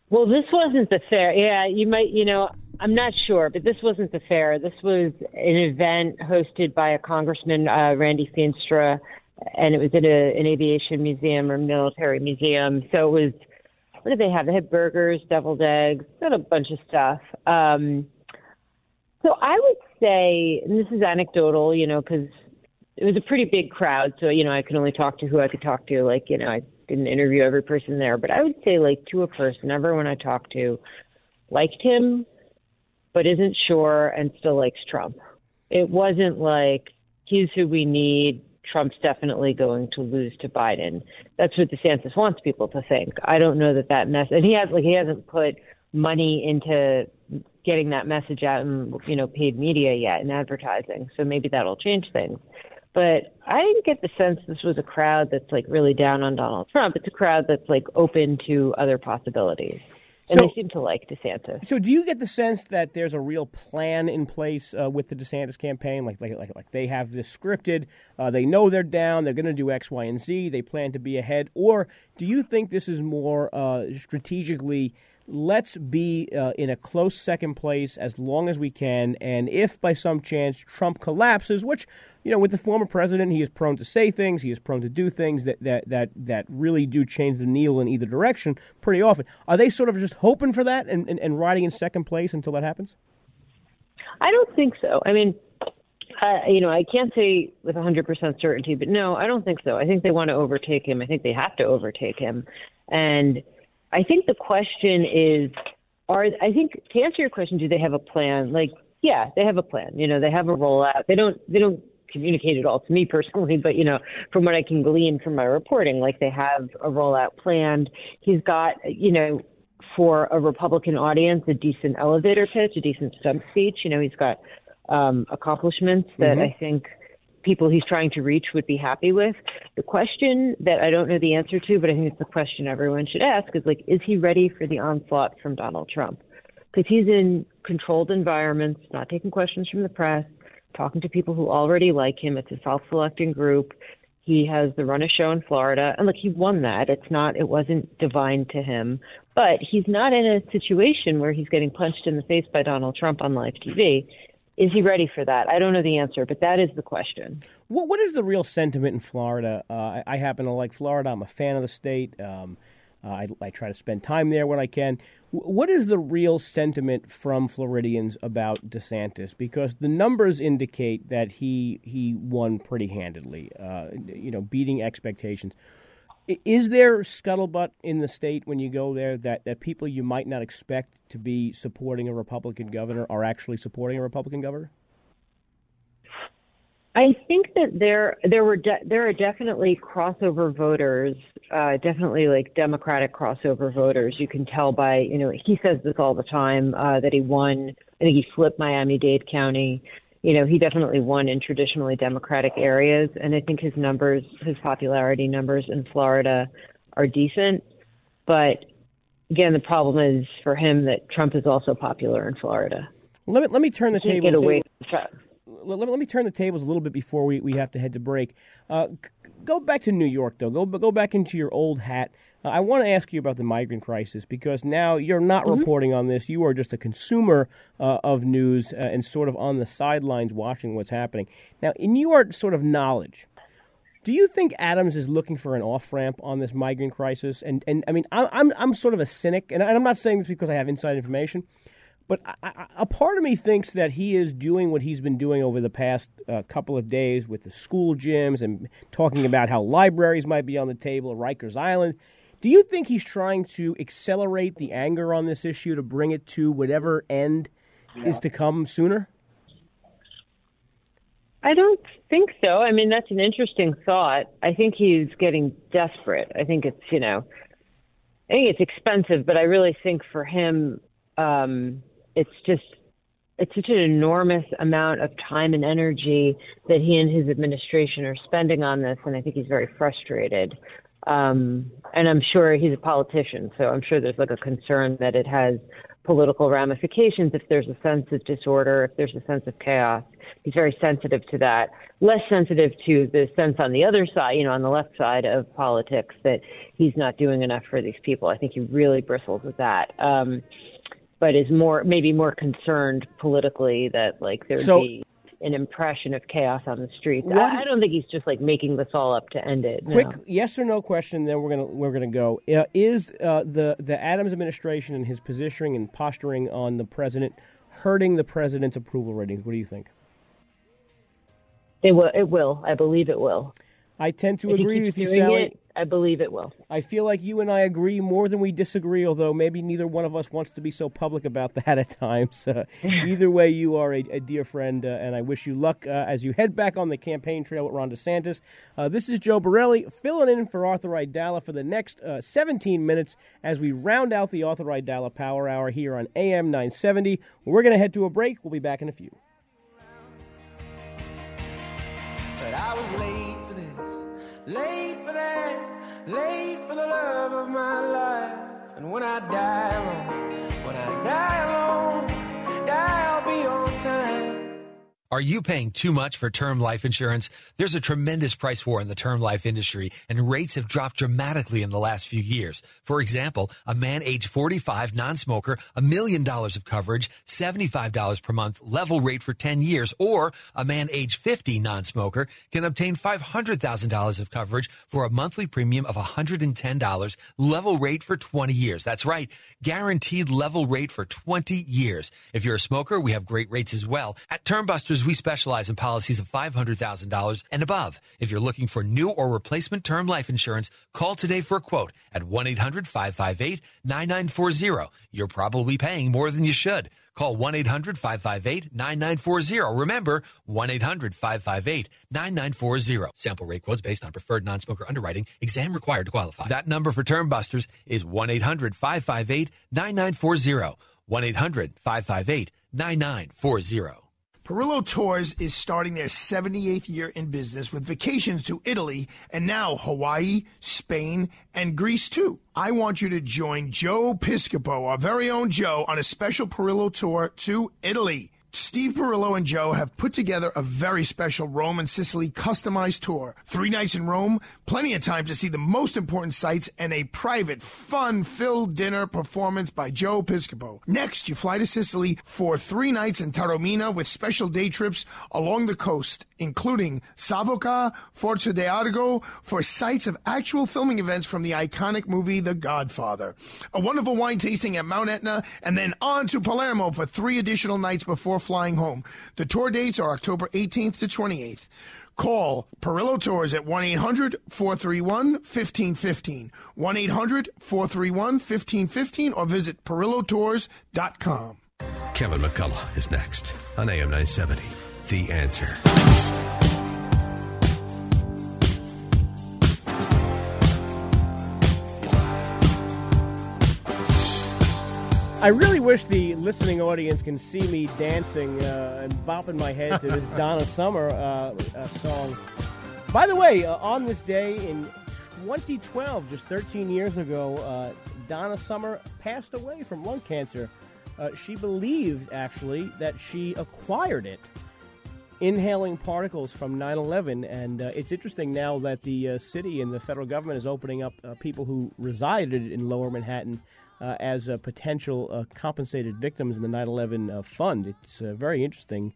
Well, this wasn't the fair. Yeah, you might, you know, I'm not sure, but this wasn't the fair. This was an event hosted by a congressman, uh, Randy Feenstra, and it was at a, an aviation museum or military museum. So it was, what did they have? They had burgers, deviled eggs, got a bunch of stuff. Um, so I would say, and this is anecdotal, you know, because it was a pretty big crowd. So, you know, I could only talk to who I could talk to. Like, you know, I didn't interview every person there, but I would say, like, to a person, everyone I talked to liked him, but isn't sure and still likes Trump. It wasn't like, he's who we need. Trump's definitely going to lose to Biden. That's what DeSantis wants people to think. I don't know that that mess, and he has like he hasn't put money into getting that message out in you know paid media yet and advertising. So maybe that'll change things. But I didn't get the sense this was a crowd that's like really down on Donald Trump. It's a crowd that's like open to other possibilities. And So- they seem to like DeSantis. So, do you get the sense that there's a real plan in place uh, with the DeSantis campaign? Like, like, like, like they have this scripted. Uh, they know they're down. They're going to do X, Y, and Z. They plan to be ahead. Or do you think this is more uh, strategically? Let's be uh, in a close second place as long as we can, and if by some chance Trump collapses, which you know, with the former president, he is prone to say things, he is prone to do things that that that that really do change the needle in either direction pretty often. Are they sort of just hoping for that and, and, and riding in second place until that happens? I don't think so. I mean, uh, you know, I can't say with 100% certainty, but no, I don't think so. I think they want to overtake him. I think they have to overtake him. And I think the question is, are I think to answer your question, do they have a plan? Like, yeah, they have a plan. You know, they have a rollout. They don't. They don't communicate it all to me personally, but you know, from what I can glean from my reporting, like they have a rollout planned. He's got, you know, for a Republican audience, a decent elevator pitch, a decent stump speech. You know, he's got um, accomplishments that Mhm. I think people he's trying to reach would be happy with. The question that I don't know the answer to, but I think it's the question everyone should ask is like, is he ready for the onslaught from Donald Trump? Because he's in controlled environments, not taking questions from the press, talking to people who already like him. It's a self-selecting group. He has the run a show in Florida, and look, he won that. It's not, it wasn't divine to him, but he's not in a situation where he's getting punched in the face by Donald Trump on live TV. Is he ready for that? I don't know the answer, but that is the question. What what is the real sentiment in Florida? Uh, I, I happen to like Florida. I'm a fan of the state. Um, uh, I, I try to spend time there when I can. W- what is the real sentiment from Floridians about DeSantis? Because the numbers indicate that he he won pretty handedly. Uh, you know, beating expectations. Is there scuttlebutt in the state when you go there that, that people you might not expect to be supporting a Republican governor are actually supporting a Republican governor? I think that there there were de- there are definitely crossover voters, uh, definitely like Democratic crossover voters. You can tell by you know he says this all the time uh, that he won. I think he flipped Miami Dade County. You know he definitely won in traditionally Democratic areas, and I think his numbers, his popularity numbers in Florida, are decent. But again, the problem is for him that Trump is also popular in Florida. Let me let me turn the table. get away from Trump. let, let, let me turn the tables a little bit before we, we have to head to break. Uh, go back to New York, though. Go go back into your old hat. I want to ask you about the migrant crisis because now you're not Mm-hmm. reporting on this. You are just a consumer uh, of news uh, and sort of on the sidelines watching what's happening. Now, in your sort of knowledge, do you think Adams is looking for an off ramp on this migrant crisis? And and I mean, I'm I'm, I'm sort of a cynic, and I'm not saying this because I have inside information. But I, I, a part of me thinks that he is doing what he's been doing over the past uh, couple of days with the school gyms and talking about how libraries might be on the table, Rikers Island. Do you think he's trying to accelerate the anger on this issue to bring it to whatever end is to come sooner? I don't think so. I mean, that's an interesting thought. I think he's getting desperate. I think it's, you know, I think it's expensive, but I really think for him, um, it's just, it's such an enormous amount of time and energy that he and his administration are spending on this. And I think he's very frustrated. Um, and I'm sure he's a politician, so I'm sure there's like a concern that it has political ramifications if there's a sense of disorder, if there's a sense of chaos. he's very sensitive to that. Less sensitive to the sense on the other side, you know, on the left side of politics that he's not doing enough for these people. I think he really bristles with that. Um, but is more maybe more concerned politically that like there'd So- be an impression of chaos on the streets. What- I, I don't think he's just like making this all up to end it. no. Quick yes or no question, then we're gonna we're gonna go. Uh, is uh, the the Adams administration and his positioning and posturing on the president hurting the president's approval ratings? What do you think? It will. It will. I believe it will. I tend to If agree with you, Sally. it, I believe it will. I feel like you and I agree more than we disagree, although maybe neither one of us wants to be so public about that at times. Uh, either way, you are a, a dear friend, uh, and I wish you luck uh, as you head back on the campaign trail with Ron DeSantis. Uh, this is Joe Borelli filling in for Arthur Aidala for the next uh, 17 minutes as we round out the Arthur Aidala Power Hour here on AM 970. We're going to head to a break. We'll be back in a few. But I was late for this, late for that, late for the love of my life. And when I die alone, when I die alone, Are you paying too much for term life insurance? There's a tremendous price war in the term life industry, and rates have dropped dramatically in the last few years. For example, a man age 45, non-smoker, a million dollars of coverage, $75 per month, level rate for 10 years, or a man age 50, non-smoker, can obtain $500,000 of coverage for a monthly premium of $110, level rate for 20 years. That's right, guaranteed level rate for 20 years. If you're a smoker, we have great rates as well. At Termbusters, we specialize in policies of $500,000 and above. If you're looking for new or replacement term life insurance, call today for a quote at 1-800-558-9940. You're probably paying more than you should. Call 1-800-558-9940. Remember, 1-800-558-9940. Sample rate quotes based on preferred non-smoker underwriting. Exam required to qualify. That number for Term Busters is 1-800-558-9940. 1-800-558-9940. Perillo Tours is starting their 78th year in business with vacations to Italy and now Hawaii, Spain, and Greece too. I want you to join Joe Piscopo, our very own Joe, on a special Perillo tour to Italy. Steve Perillo and Joe have put together a very special Rome and Sicily customized tour. Three nights in Rome, plenty of time to see the most important sights, and a private, fun filled dinner performance by Joe Piscopo. Next, you fly to Sicily for three nights in Taormina with special day trips along the coast, including Savoca, Forza d'Agrò, for sites of actual filming events from the iconic movie The Godfather. A wonderful wine tasting at Mount Etna, and then on to Palermo for three additional nights before flying home. The tour dates are October 18th to 28th. Call Perillo Tours at 1 800 431 1515. 1 800 431 1515 or visit perillotours.com. Kevin McCullough is next on AM 970. The answer. I really wish the listening audience can see me dancing uh, and bopping my head to this Donna Summer uh, uh, song. By the way, uh, on this day in 2012, just 13 years ago, uh, Donna Summer passed away from lung cancer. Uh, she believed, actually, that she acquired it inhaling particles from 9/11, and uh, it's interesting now that the uh, city and the federal government is opening up uh, people who resided in Lower Manhattan uh, as uh, potential uh, compensated victims in the 9/11 uh, fund. It's uh, very interesting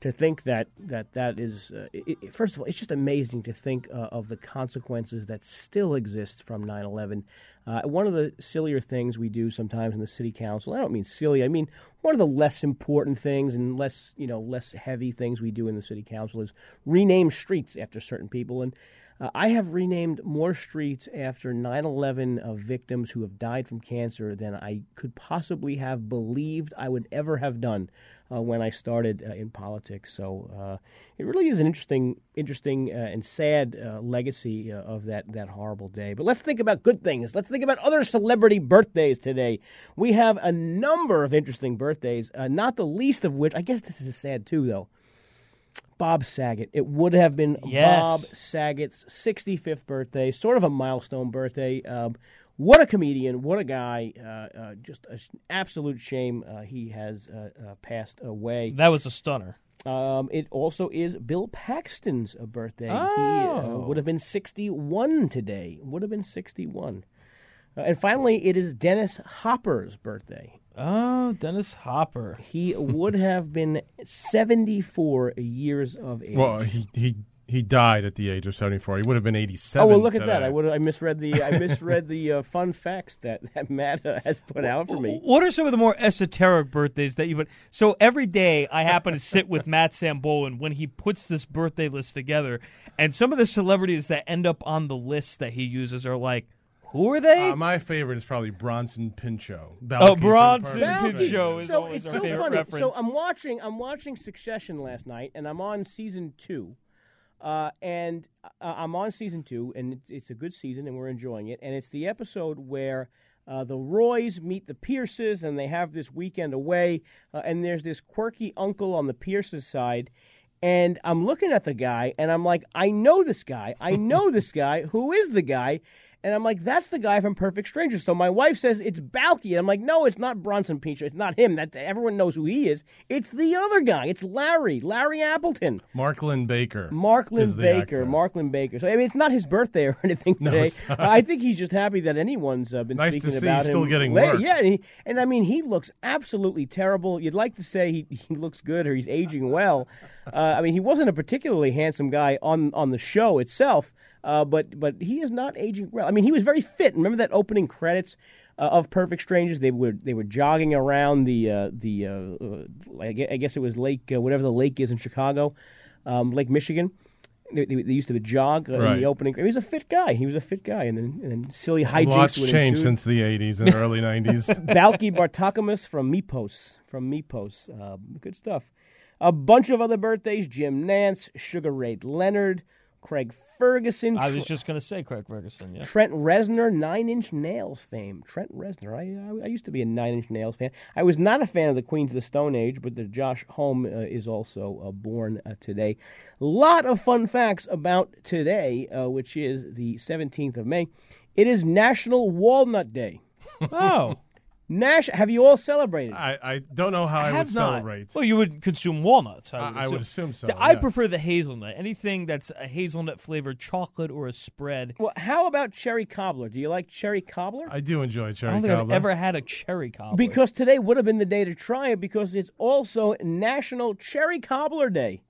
to think that that that is uh, it, first of all, it's just amazing to think of the consequences that still exist from 9/11. Uh, one of the sillier things we do sometimes in the city council. I don't mean silly. I mean one of the less important things and less you know less heavy things we do in the city council is rename streets after certain people and. Uh, I have renamed more streets after 9 11 of victims who have died from cancer than I could possibly have believed I would ever have done uh, when I started uh, in politics. So uh, it really is an interesting, interesting uh, and sad uh, legacy uh, of that, that horrible day. But let's think about good things. Let's think about other celebrity birthdays today. We have a number of interesting birthdays, uh, not the least of which, I guess this is a sad too, though. Bob Saget. It would have been Yes. Bob Saget's 65th birthday, sort of a milestone birthday. Um, What a comedian! What a guy! Uh, uh, just an absolute shame uh, he has uh, uh, passed away. That was a stunner. Um, it also is Bill Paxton's uh, birthday. He Oh. uh, would have been 61 today. Would have been 61. Uh, and finally, it is Dennis Hopper's birthday. Oh, Dennis Hopper. He would have been 74 years of age. Well, he he he died at the age of seventy four. He would have been eighty Oh seven. well, look at that! I would I misread the I misread the uh, fun facts that, that Matt uh, has put out for me. What are some of the more esoteric birthdays that you would? So every day I happen to sit with Matt Sambolin when he puts this birthday list together, and some of the celebrities that end up on the list that he uses are like, who are they? Uh, my favorite is probably Bronson Pinchot. Oh, Bronson Pinchot is so always it's our so favorite funny. reference. So I'm watching I'm watching Succession last night, and I'm on season two. Uh, and uh, I'm on season two, and it's, it's a good season, and we're enjoying it. And it's the episode where uh, the Roys meet the Pierces, and they have this weekend away. Uh, and there's this quirky uncle on the Pierces side, and I'm looking at the guy, and I'm like, I know this guy. I know this guy. Who is the guy? And I'm like, that's the guy from Perfect Strangers. So my wife says it's Balki. I'm like, no, it's not Bronson Pinchot. It's not him. That everyone knows who he is. It's the other guy. It's Larry, Larry Appleton. Mark Linn-Baker. The Baker, actor. Mark Linn-Baker. So I mean, it's not his birthday or anything No, today. I think he's just happy that anyone's uh, been Nice to speaking see about he's him. still getting late. work. Yeah, and, he, and I mean, he looks absolutely terrible. You'd like to say he, he looks good or he's aging well. Uh, I mean, he wasn't a particularly handsome guy on on the show itself. Uh, but but he is not aging well. I mean, he was very fit. Remember that opening credits uh, of Perfect Strangers? They were they were jogging around the uh, the uh, uh, I guess it was Lake uh, whatever the lake is in Chicago, um, Lake Michigan. They, they, they used to jog uh, in the opening. He was a fit guy. He was a fit guy, and then, and then silly hijinks Lots changed since the 80s and early 90s. Balki Bartokomous from Mypos. From Mypos. Uh, good stuff. A bunch of other birthdays Jim Nantz, Sugar Ray Leonard, Craig Ferguson. I was just going to say Craig Ferguson. Yeah. Trent Reznor, Nine Inch Nails fame. Trent Reznor. I, I, I used to be a Nine Inch Nails fan. I was not a fan of the Queens of the Stone Age, but the Josh Homme uh, is also uh, born uh, today. lot of fun facts about today, uh, which is the 17th of May. It is National Walnut Day. Oh. Nash, have you all celebrated? I, I don't know how I, would have not. celebrate. Well, you would consume walnuts. I would, I- I would assume so, See, I yeah. prefer the hazelnut. Anything that's a hazelnut flavored chocolate or a spread. Well, how about cherry cobbler? Do you like cherry cobbler? I do enjoy cherry cobbler. I don't think cobbler. I've ever had a cherry cobbler. Because today would have been the day to try it because it's also National Cherry Cobbler Day.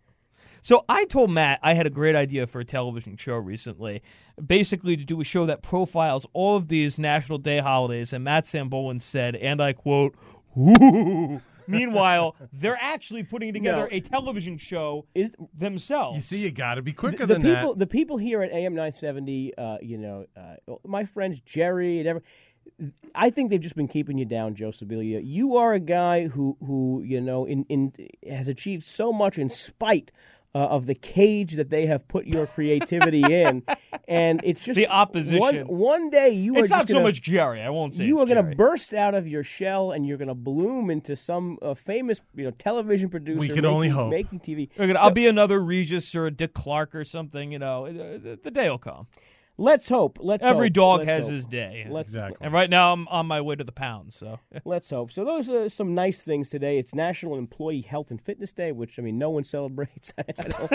So I told Matt I had a great idea for a television show recently, basically to do a show that profiles all of these National Day holidays. And Matt Sambolin said, and I quote, "Ooh." Meanwhile, they're actually putting together No. a television show themselves. You see, you got to be quicker the than people, that. the people here at AM 970, uh, you know, uh, my friends Jerry and every, I think they've just been keeping you down, Joe Sibilia. You are a guy who, who you know, in, in has achieved so much in spite uh, of the cage that they have put your creativity in, and it's just The opposition. One, one day you are it's not just so gonna- much Jerry. I won't say you it's are going to burst out of your shell and you're going to bloom into some uh, famous, you know, television producer. We can only hope. Making TV. Look at- I'll be another Regis or a Dick Clark or something. You know, the, the day will come. Let's hope. Let's Every hope. dog Let's has hope. his day. Let's And right now I'm on my way to the pound. So Let's hope. So those are some nice things today. It's National Employee Health and Fitness Day, which I mean, no one celebrates. I don't,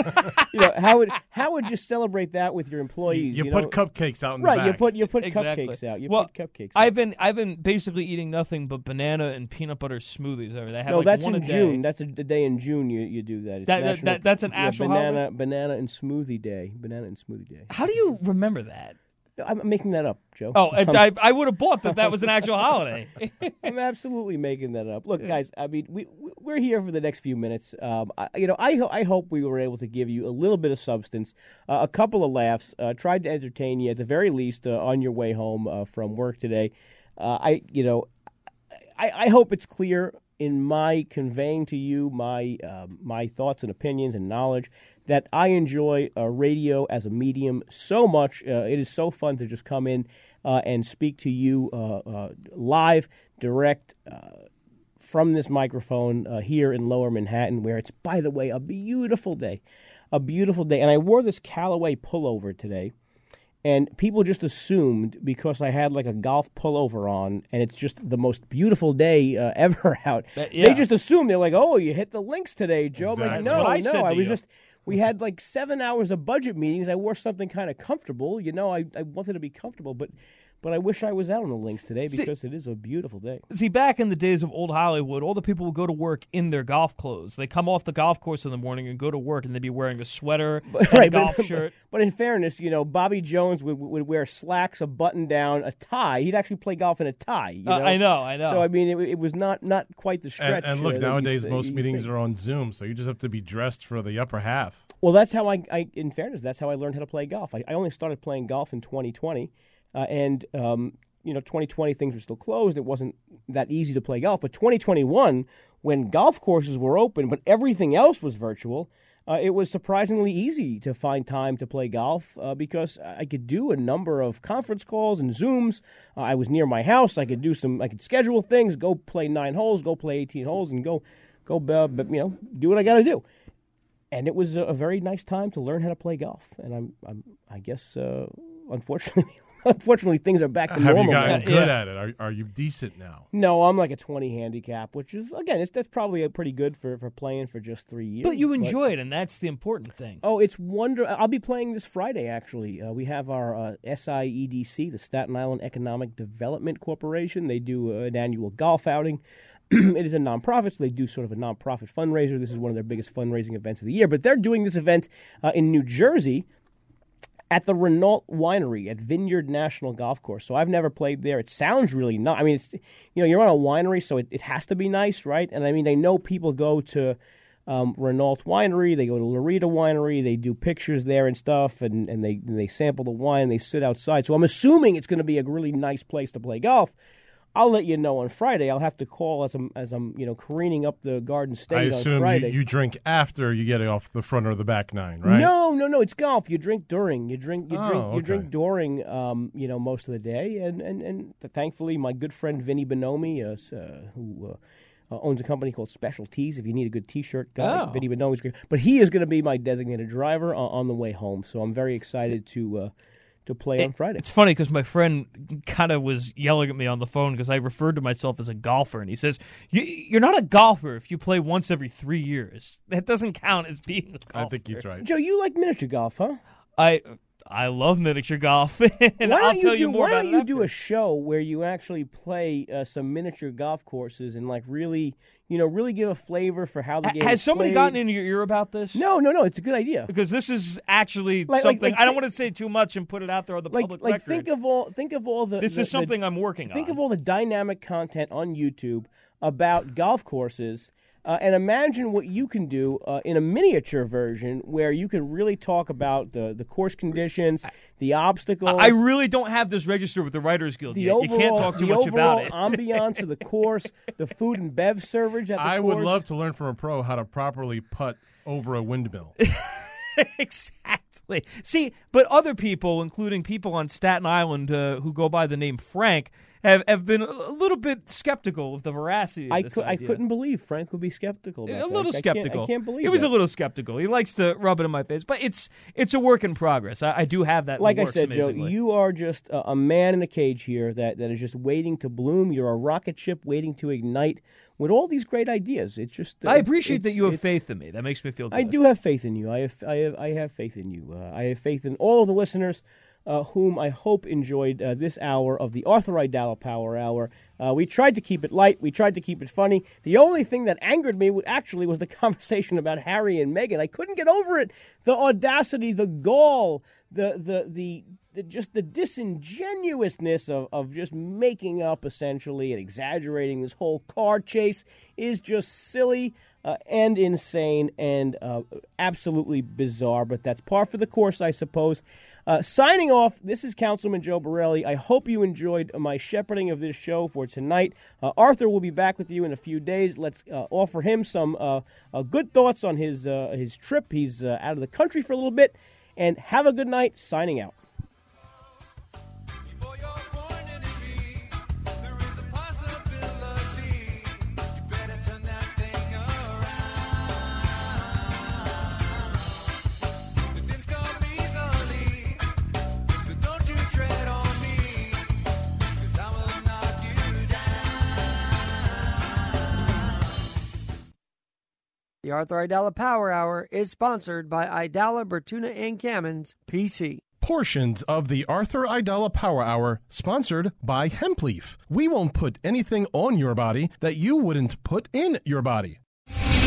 you know, how would how would you celebrate that with your employees? You know? put cupcakes out in the right. You put you put Exactly. cupcakes out. You well, put cupcakes. I've been I've been basically eating nothing but banana and peanut butter smoothies over there. I have no, like that's one in a day. June. That's a, the day in June you, you do that. It's That- that- National- that- that's an yeah, actual banana holiday? banana and smoothie day. Banana and smoothie day. How do you remember that? I'm making that up, Joe. Oh, I, I would have bought that that was an actual holiday. I'm absolutely making that up. Look, guys, I mean, we we- we're here for the next few minutes. Um, I, you know, I ho- I hope we were able to give you a little bit of substance, uh, a couple of laughs, uh, tried to entertain you at the very least uh, on your way home uh, from work today. Uh, I, you know, I, I hope it's clear in my conveying to you my um, my thoughts and opinions and knowledge that I enjoy uh, radio as a medium so much. Uh, it is so fun to just come in uh, and speak to you uh, uh, live, direct. Uh, from this microphone uh, here in Lower Manhattan, where it's, by the way, a beautiful day, a beautiful day. And I wore this Callaway pullover today, And people just assumed because I had like a golf pullover on, and it's just the most beautiful day uh, ever out. That- yeah. They just assumed they're like, "Oh, you hit the links today, Joe." I'm like, no, I no, I was you. just. We had like seven hours of budget meetings. I wore something kind of comfortable. You know, I, I wanted to be comfortable, but but I wish I was out on the links today See- because it is a beautiful day. See, back in the days of old Hollywood, all the people would go to work in their golf clothes. They come off the golf course in the morning and go to work, and they'd be wearing a sweater, and a golf but, shirt. But in fairness, you know, Bobby Jones would, would wear slacks, a button down, a tie. He'd actually play golf in a tie. You Uh. I know, I know. So I mean, it, it was not not quite the stretch. And, and look, uh, that you nowadays most you meetings think. are on Zoom, so you just have to be dressed for the upper half. Well, that's how I, I. In fairness, that's how I learned how to play golf. I, I only started playing golf in 2020, uh, and um, you know, 2020 things were still closed. It wasn't that easy to play golf. But 2021, when golf courses were open, but everything else was virtual, uh, it was surprisingly easy to find time to play golf uh, because I could do a number of conference calls and Zooms. Uh, I was near my house. I could do some. I could schedule things. Go play nine holes. Go play 18 holes, and go, go, uh, you know, do what I got to do and it was a, a very nice time to learn how to play golf. And I'm, I'm I guess, uh, unfortunately, unfortunately, things are back to Have normal. you gotten now. good at it? Are, are you decent now? No, I'm like a 20 handicap, which is again, it's that's probably a pretty good for, for playing for just three years. But you enjoy it, and that's the important thing. Oh, it's wonder. I'll be playing this Friday. Actually, uh, we have our uh, SIEDC, the Staten Island Economic Development Corporation. They do uh, an annual golf outing. it is a nonprofit, so they do sort of a nonprofit fundraiser. This is one of their biggest fundraising events of the year. But they're doing this event uh, in New Jersey at the Renault Winery at Vineyard National Golf Course. So I've never played there. It sounds really nice. I mean, it's you know you're on a winery, so it, it has to be nice, right? And I mean, I know people go to um, Renault Winery, they go to Laurita Winery, they do pictures there and stuff, and, and they and they sample the wine, they sit outside. So I'm assuming it's going to be a really nice place to play golf. I'll let you know on Friday. I'll have to call as I'm as I'm you know careening up the Garden State I assume you, you drink after you get off the front or the back nine, right? No, no, no. It's golf. You drink during. You drink. You Oh, drink. You drink during. Um, you know, most of the day, and and and thankfully, my good friend Vinny Bonomi, uh, uh, who. Uh, uh, owns a company called Special Tees. If you need a good T-shirt guy, Oh. Vinny Bonomi's great. But he is going to be my designated driver on, on the way home. So I'm very excited to uh, to play on Friday. It's funny because my friend kind of was yelling at me on the phone because I referred to myself as a golfer, and he says, you, "You're not a golfer if you play once every three years. That doesn't count as being a golfer." I think he's right. Joe, you like miniature golf, huh? I I love miniature golf, and I'll tell you, you do, more why about don't you do a show where you actually play uh, some miniature golf courses and like really, you know, really give a flavor for how the game Has somebody played? gotten in your ear about this? No, no, no. It's a good idea because this is actually Like- like- something like I don't want to say too much and put it out there on the like public like record. think of all think of all the This the- is something the- I'm working think on. Think of all the dynamic content on YouTube about golf courses uh, and imagine what you can do uh, in a miniature version where you can really talk about the, the course conditions, the obstacles. I really don't have this registered with the Writers Guild the yet. overall, you can't talk too much about it. The ambiance of the course, the food and bev servage at the I course. would love to learn from a pro how to properly putt over a windmill. exactly. See, but other people, including people on Staten Island uh, who go by the name Frank, have, have been a little bit skeptical of the veracity of I, cou- I couldn't believe Frank would be skeptical. About a that. little I can't- skeptical. I can't believe he was that. a little skeptical. He likes to rub it in my face, but it's it's a work in progress. I, I do have that. like I said, Joe, you are just a, a man in a cage here that, that is just waiting to bloom. You're a rocket ship waiting to ignite with all these great ideas. It's just uh, I appreciate that you have faith in me. That makes me feel good. I do have faith in you. I have I have, I have faith in you. Uh, I have faith in all of the listeners. Uh, whom I hope enjoyed uh, this hour of the Arthur Aidala Power Hour. Uh, we tried to keep it light. We tried to keep it funny. The only thing that angered me actually was the conversation about Harry and Meghan. I couldn't get over it. The audacity, the gall, the the the, the just the disingenuousness of, of just making up essentially and exaggerating this whole car chase is just silly uh, and insane and uh, absolutely bizarre. But that's par for the course, I suppose. Uh, signing off, this is Councilman Joe Borelli. I hope you enjoyed my shepherding of this show for tonight. Uh, Arthur will be back with you in a few days. Let's uh, offer him some uh, good thoughts on his his trip. He's out of the country for a little bit. And have a good night. Signing out. The Arthur Aidala Power Hour is sponsored by Aidala Bertuna and Kamins, PC. Portions of the Arthur Aidala Power Hour sponsored by Hempleaf. We won't put anything on your body that you wouldn't put in your body.